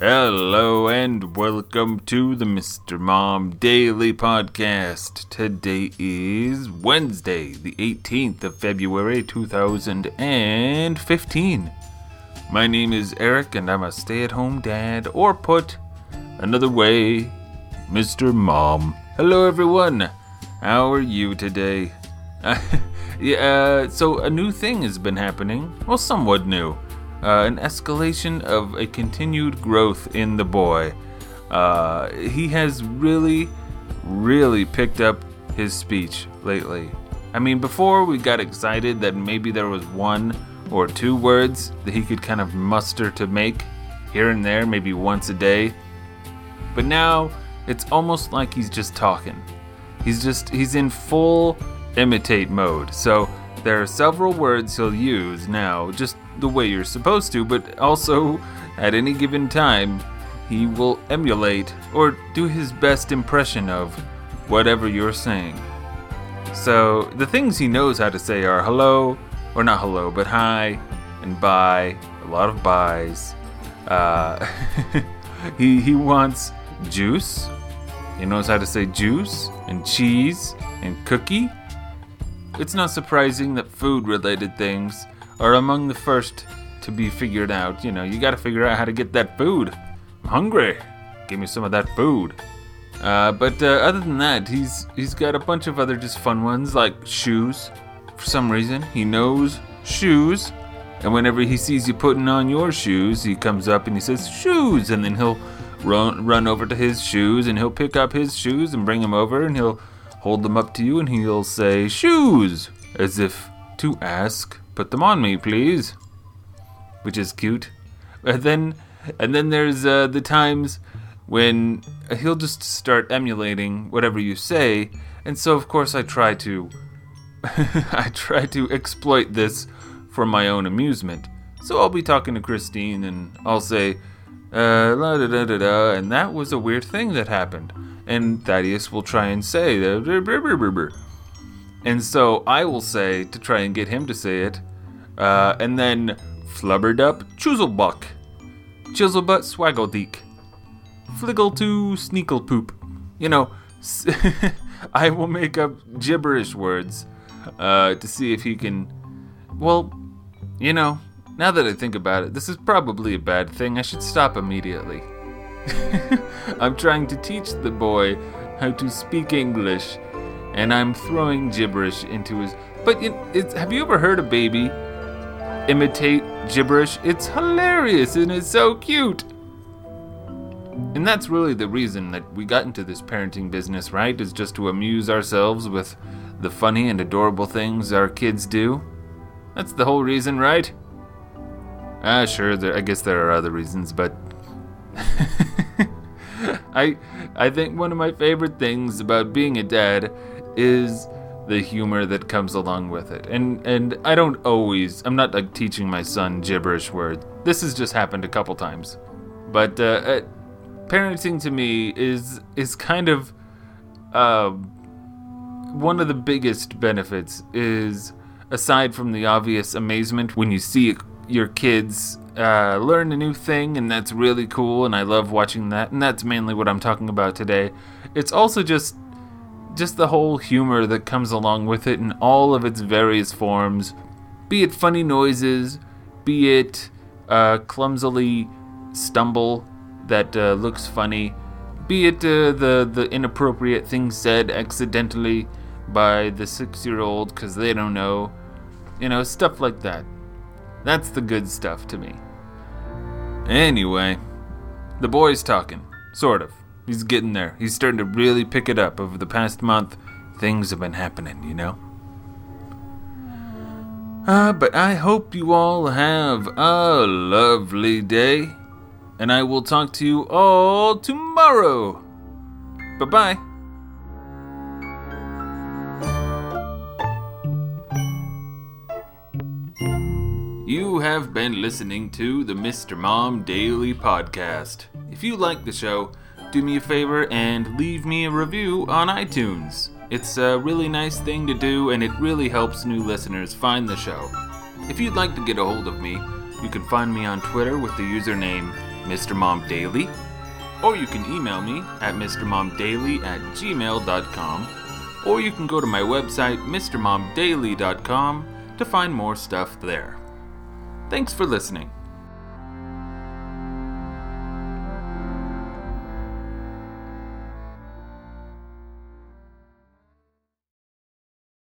Hello and welcome to the Mr. Mom Daily Podcast. Today is Wednesday, the 18th of February 2015. My name is Eric and I'm a stay at home dad, or put another way, Mr. Mom. Hello everyone. How are you today? yeah, uh, so a new thing has been happening. Well, somewhat new uh, an escalation of a continued growth in the boy. Uh, he has really, really picked up his speech lately. I mean, before we got excited that maybe there was one or two words that he could kind of muster to make here and there, maybe once a day. But now it's almost like he's just talking. He's just, he's in full imitate mode. So there are several words he'll use now, just the way you're supposed to, but also at any given time, he will emulate or do his best impression of whatever you're saying. So the things he knows how to say are hello, or not hello, but hi and bye. A lot of byes. Uh, he he wants juice. He knows how to say juice and cheese and cookie. It's not surprising that food-related things are among the first to be figured out. You know, you got to figure out how to get that food. I'm hungry. Give me some of that food. Uh, but uh, other than that, he's he's got a bunch of other just fun ones like shoes. For some reason, he knows shoes, and whenever he sees you putting on your shoes, he comes up and he says shoes, and then he'll run run over to his shoes and he'll pick up his shoes and bring them over and he'll hold them up to you and he'll say shoes as if to ask put them on me, please. Which is cute. And then, and then there's uh, the times when he'll just start emulating whatever you say, and so of course I try to, I try to exploit this for my own amusement. So I'll be talking to Christine, and I'll say, uh, la da da da da, and that was a weird thing that happened. And Thaddeus will try and say, and so I will say to try and get him to say it, uh, and then Flubberdup Chuzelbuck, Chiselbutt Swaggledeek, Fliggle to Sneaklepoop. You know, I will make up gibberish words uh, to see if he can. Well, you know, now that I think about it, this is probably a bad thing. I should stop immediately. I'm trying to teach the boy how to speak English, and I'm throwing gibberish into his. But it, have you ever heard a baby imitate gibberish? It's hilarious and it's so cute. And that's really the reason that we got into this parenting business, right? Is just to amuse ourselves with the funny and adorable things our kids do. That's the whole reason, right? Ah, sure. There, I guess there are other reasons, but I I think one of my favorite things about being a dad is the humor that comes along with it. And and I don't always I'm not like teaching my son gibberish words. This has just happened a couple times. But uh, uh, parenting to me is is kind of uh, one of the biggest benefits is aside from the obvious amazement when you see your kids uh, learn a new thing, and that's really cool, and I love watching that, and that's mainly what I'm talking about today. It's also just just the whole humor that comes along with it in all of its various forms, be it funny noises, be it uh, clumsily stumble that uh, looks funny, be it uh, the the inappropriate things said accidentally by the six year old because they don't know, you know, stuff like that. That's the good stuff to me. Anyway, the boy's talking, sort of. He's getting there. He's starting to really pick it up. Over the past month, things have been happening, you know? Uh, but I hope you all have a lovely day. And I will talk to you all tomorrow. Bye bye. You have been listening to the Mr. Mom Daily Podcast. If you like the show, do me a favor and leave me a review on iTunes. It's a really nice thing to do, and it really helps new listeners find the show. If you'd like to get a hold of me, you can find me on Twitter with the username MrMomDaily, or you can email me at MrMomDaily at gmail.com, or you can go to my website, MrMomDaily.com, to find more stuff there. Thanks for listening.